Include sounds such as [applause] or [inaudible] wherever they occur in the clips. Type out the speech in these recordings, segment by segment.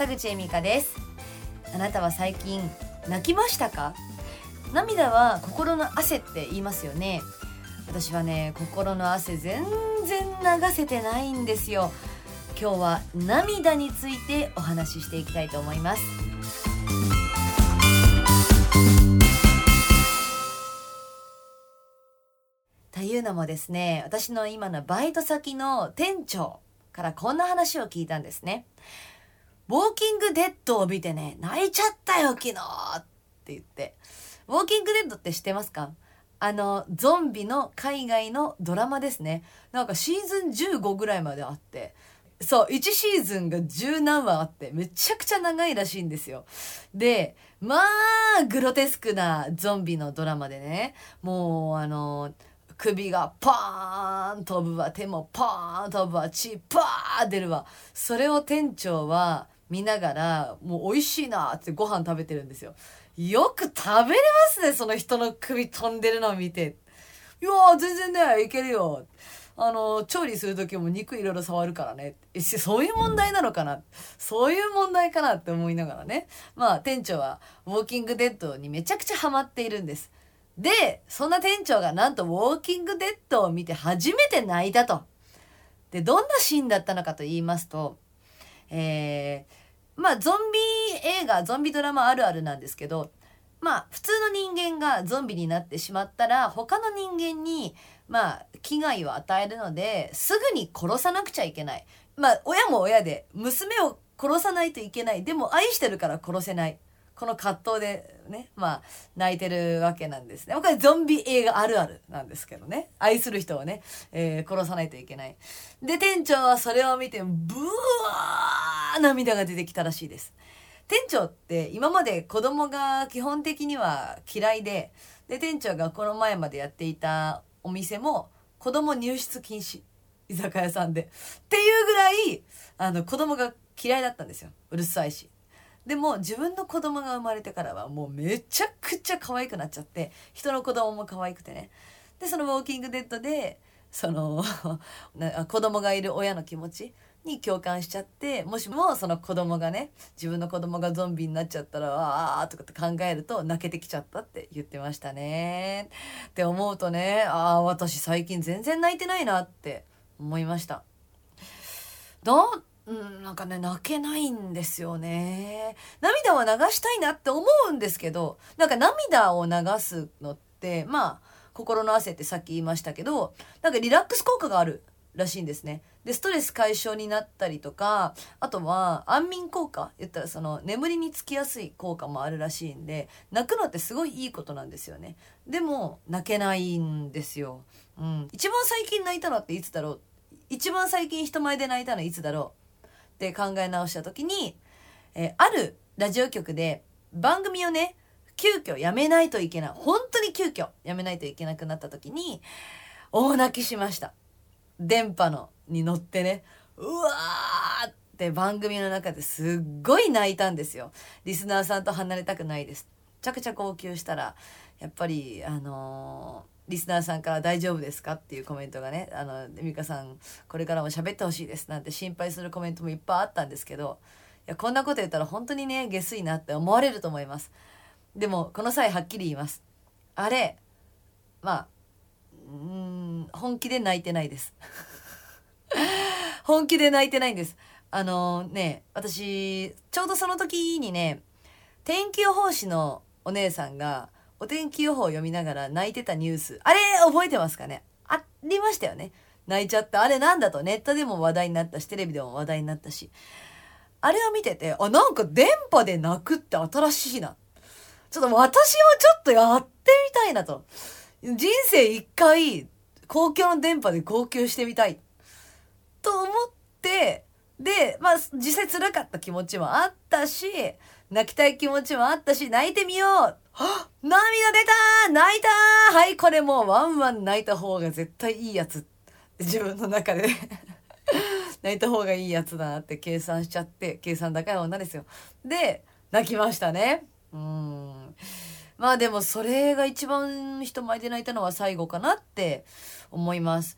田口恵美香です。あなたは最近泣きましたか？涙は心の汗って言いますよね。私はね心の汗全然流せてないんですよ。今日は涙についてお話ししていきたいと思います。というのもですね私の今のバイト先の店長からこんな話を聞いたんですね。ウォーキングデッドを見てね、泣いちゃったよ、昨日って言って。ウォーキングデッドって知ってますか？あの、ゾンビの海外のドラマですね。なんかシーズン15ぐらいまであって。そう、1シーズンが十何話あって、めちゃくちゃ長いらしいんですよ。で、まあ、グロテスクなゾンビのドラマでね、もう、あの、首がパーン飛ぶわ手もパーン飛ぶわ血パー出るわそれを店長は見ながらもう美味しいなってご飯食べてるんですよ。よく食べれますねその人の首飛んでるのを見て。いやー全然ねいけるよ。あの調理する時も肉いろいろ触るからね。そういう問題なのかな。そういう問題かなって思いながらね。まあ店長はウォーキングデッドにめちゃくちゃハマっているんです。で、そんな店長がなんとウォーキングデッドを見て初めて泣いたと。で、どんなシーンだったのかと言いますと、えー、まあゾンビ映画、ゾンビドラマあるあるなんですけど、まあ普通の人間がゾンビになってしまったら他の人間にまあ危害を与えるのですぐに殺さなくちゃいけない。まあ親も親で娘を殺さないといけない。でも愛してるから殺せない。この葛藤でね、まあ、泣いてるわけなんですね。これゾンビ映画あるあるなんですけどね。愛する人をね、えー、殺さないといけない。で、店長はそれを見て、ブワー涙が出てきたらしいです。店長って今まで子供が基本的には嫌いで、で、店長がこの前までやっていたお店も子供入室禁止。居酒屋さんで。っていうぐらい、あの、子供が嫌いだったんですよ。うるさいし。でも自分の子供が生まれてからはもうめちゃくちゃ可愛くなっちゃって人の子供も可愛くてねでそのウォーキングデッドでその [laughs] 子供がいる親の気持ちに共感しちゃってもしもその子供がね自分の子供がゾンビになっちゃったらああとかって考えると泣けてきちゃったって言ってましたねって思うとねああ私最近全然泣いてないなって思いましたどうん、なんかね、泣けないんですよね。涙は流したいなって思うんですけど、なんか涙を流すのって、まあ、心の汗ってさっき言いましたけど、なんかリラックス効果があるらしいんですね。で、ストレス解消になったりとか、あとは安眠効果言ったらその眠りにつきやすい効果もあるらしいんで、泣くのってすごいいいことなんですよね。でも、泣けないんですよ。うん。一番最近泣いたのっていつだろう？一番最近人前で泣いたのいつだろう？って考え直した時に、えー、あるラジオ局で番組をね、急遽やめないといけない。本当に急遽やめないといけなくなった時に、大泣きしました。電波のに乗ってね、うわーって番組の中ですっごい泣いたんですよ。リスナーさんと離れたくないです。めちゃくちゃ号泣したら、やっぱり、あのーリスナーさんから大丈夫ですかっていうコメントがね、あの、美香さん、これからも喋ってほしいですなんて心配するコメントもいっぱいあったんですけど、いや、こんなこと言ったら本当にね、下水なって思われると思います。でも、この際はっきり言います。あれ、まあ、うん、本気で泣いてないです。[laughs] 本気で泣いてないんです。あのね、私、ちょうどその時にね、天気予報士のお姉さんが、お天気予報を読みながら泣いてたニュース。あれ覚えてますかね？ありましたよね。泣いちゃった。あれなんだとネットでも話題になったし、テレビでも話題になったし。あれを見てて、あ、なんか電波で泣くって新しいな。ちょっと私もちょっとやってみたいなと。人生一回、公共の電波で号泣してみたい。と思って、で、まあ、実際辛かった気持ちもあったし、泣きたい気持ちもあったし、泣いてみよう涙出た泣いたはい、これもうワンワン泣いた方が絶対いいやつ。自分の中で [laughs] 泣いた方がいいやつだなって計算しちゃって、計算高い女ですよ。で、泣きましたね。うん。まあでもそれが一番人前で泣いたのは最後かなって思います。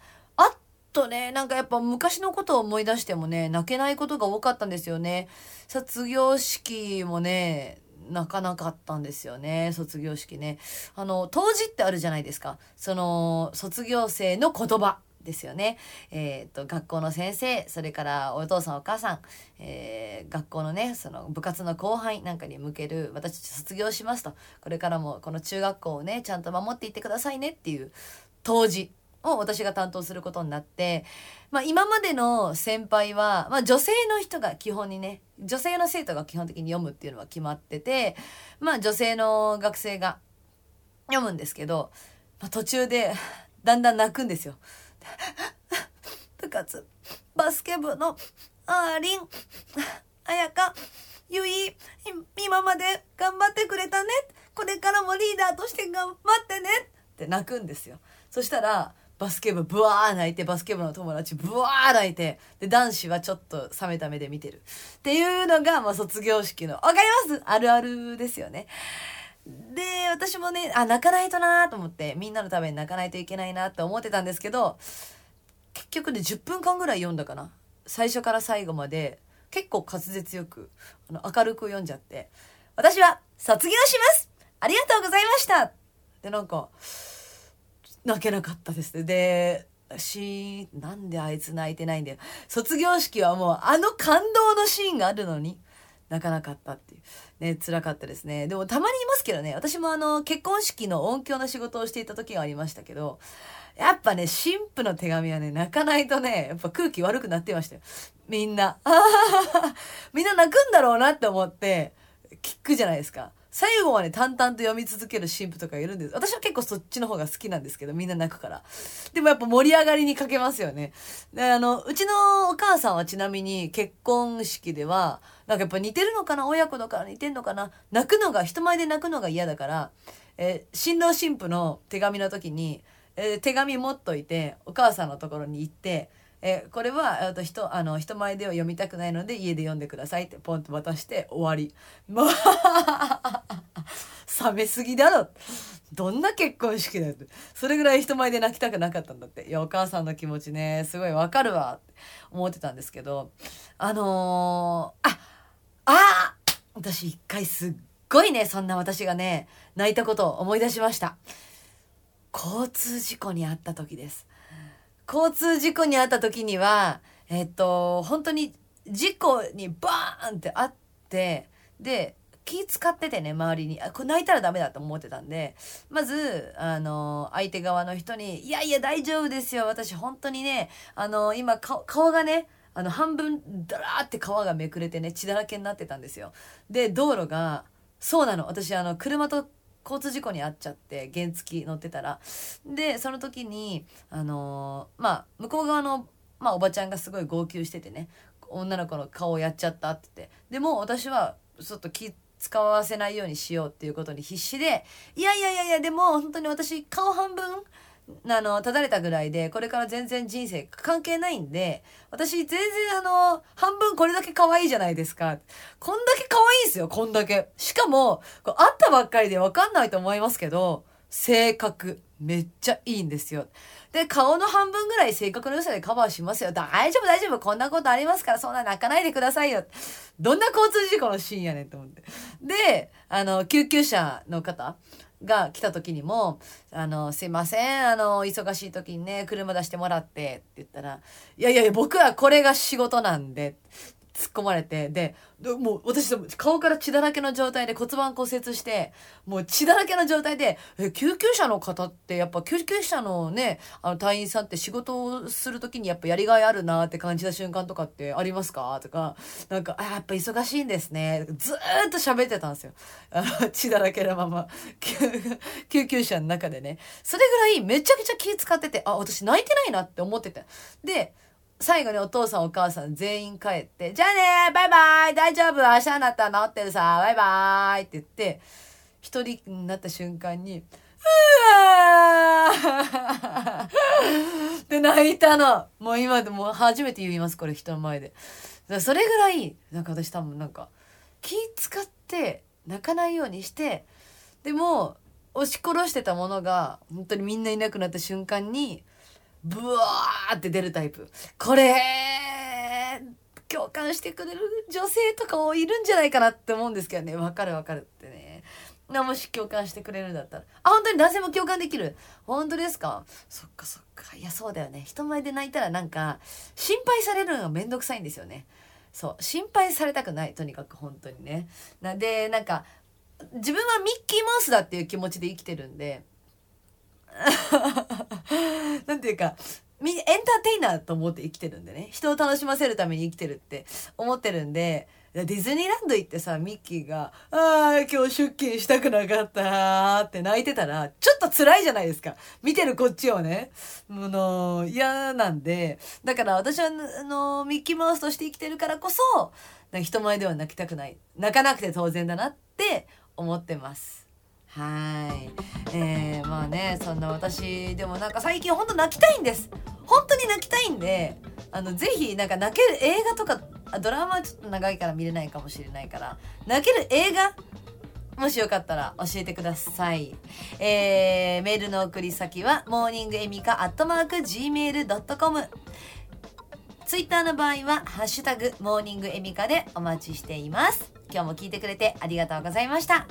とね、なんかやっぱ昔のことを思い出してもね、泣けないことが多かったんですよね。卒業式もね、泣かなかったんですよね、卒業式ね。あの、当時ってあるじゃないですか。その、卒業生の言葉。ですよね。えっ、と、学校の先生、それからお父さんお母さん、えー、学校のね、その部活の後輩なんかに向ける、私たち卒業しますと、これからもこの中学校をね、ちゃんと守っていってくださいねっていう、当時を私が担当することになって、まあ今までの先輩は、まあ女性の人が基本にね、女性の生徒が基本的に読むっていうのは決まってて、まあ女性の学生が読むんですけど、まあ、途中で [laughs] だんだん泣くんですよ。[laughs] 部活、バスケ部のあーりん、あやか、ゆい、今まで頑張ってくれたね。これからもリーダーとして頑張ってね。って泣くんですよ。そしたら、バスケ部ブワー泣いてバスケ部の友達ブワー泣いてで男子はちょっと冷めた目で見てる。っていうのが、まあ、卒業式のわかります？あるあるですよね。で私もねあ泣かないとなと思ってみんなのために泣かないといけないなって思ってたんですけど結局ね10分間ぐらい読んだかな。最初から最後まで結構滑舌よくあの明るく読んじゃって「私は卒業します！ありがとうございました!」でなんか泣けなかったですね。で、しなんであいつ泣いてないんだよ。卒業式はもうあの感動のシーンがあるのに泣かなかったっていう。ね、辛かったですね。でもたまにいますけどね、私もあの結婚式の音響の仕事をしていた時がありましたけど、やっぱね、神父の手紙はね、泣かないとね、やっぱ空気悪くなってましたよ。みんな。みんな泣くんだろうなって思って、聞くじゃないですか。最後まで淡々と読み続ける神父とかいるんです。私は結構そっちの方が好きなんですけど、みんな泣くから。でもやっぱ盛り上がりに欠けますよね。で、あの、うちのお母さんはちなみに結婚式では、なんかやっぱ似てるのかな？親子だから似てんのかな？泣くのが、人前で泣くのが嫌だから、えー、新郎新婦の手紙の時に、えー、手紙持っといて、お母さんのところに行って、えこれは、えっと、人、あの、人前では読みたくないので、家で読んでくださいってポンと渡して終わり。も [laughs] う冷めすぎだろ。どんな結婚式だよって。それぐらい人前で泣きたくなかったんだって。いや、お母さんの気持ちね、すごいわかるわって思ってたんですけど、あのー、あ、あ私一回すっごいね、そんな私がね、泣いたことを思い出しました。交通事故に遭った時です。交通事故に遭った時には、えっと、本当に事故にバーンってあって、で、気使っててね、周りに。あ、これ泣いたらダメだと思ってたんで、まず、あの、相手側の人に、いやいや大丈夫ですよ。私本当にね、あの、今顔、がね、あの、半分、だらーって皮がめくれてね、血だらけになってたんですよ。で、道路が、そうなの。私、あの、車と交通事故に遭っちゃって原付乗ってたら。でその時にあのー、まあ向こう側の、まあ、おばちゃんがすごい号泣しててね女の子の顔をやっちゃったってって。でも私はちょっと気使わせないようにしようっていうことに必死でいやいやいやいやでも本当に私顔半分あの、立たれたぐらいで、これから全然人生関係ないんで、私全然あの、半分これだけ可愛いじゃないですか。こんだけ可愛いんすよ、こんだけ。しかも、こ会ったばっかりでわかんないと思いますけど、性格、めっちゃいいんですよ。で、顔の半分ぐらい性格の良さでカバーしますよ。大丈夫大丈夫。こんなことありますから、そんな泣かないでくださいよ。どんな交通事故のシーンやねんと思って。で、あの、救急車の方が来た時にも、あの、すいません、あの、忙しい時にね、車出してもらって、って言ったら、いやいやいや、僕はこれが仕事なんで、突っ込まれて、で、もう私顔から血だらけの状態で骨盤骨折して、もう血だらけの状態で、え、救急車の方ってやっぱ救急車のね、あの隊員さんって仕事をする時にやっぱやりがいあるなって感じた瞬間とかってありますか？とか、なんか、あ、やっぱ忙しいんですね。ずっと喋ってたんですよ。あの、血だらけのまま、[laughs] 救急車の中でね。それぐらいめちゃくちゃ気使ってて、あ、私泣いてないなって思ってて。で、最後にお父さんお母さん全員帰って、じゃあねバイバイ大丈夫明日になったら治ってるさバイバイって言って、一人になった瞬間に、うわーって泣いたの。もう今でも初めて言います、これ人の前で。それぐらい、なんか私多分なんか、気使って泣かないようにして、でも、押し殺してたものが、本当にみんないなくなった瞬間に、ブワーって出るタイプ。これ共感してくれる女性とかもいるんじゃないかなって思うんですけどね。わかるわかるってね。なもし共感してくれるんだったら。あ本当に男性も共感できる？本当ですか？そっかそっか。いやそうだよね。人前で泣いたらなんか心配されるのがめんどくさいんですよね。そう。心配されたくない。とにかく本当にね。なんでなんか自分はミッキーマウスだっていう気持ちで生きてるんで [laughs] なんていうかエンターテイナーと思って生きてるんでね。人を楽しませるために生きてるって思ってるんでディズニーランド行ってさミッキーが「ああ今日出勤したくなかった」って泣いてたらちょっと辛いじゃないですか。見てるこっちをね。もの嫌なんで。だから私はあのミッキーマウスとして生きてるからこそ人前では泣きたくない。泣かなくて当然だなって思ってます。はい。えー、まあね、そんな私、でもなんか最近ほんと泣きたいんです。本当に泣きたいんで、あの、ぜひなんか泣ける映画とか、ドラマはちょっと長いから見れないかもしれないから、泣ける映画もしよかったら教えてください。えー、メールの送り先は、モーニングエミカアットマーク Gmail.com。ツイッターの場合は、ハッシュタグ、モーニングエミカでお待ちしています。今日も聞いてくれてありがとうございました。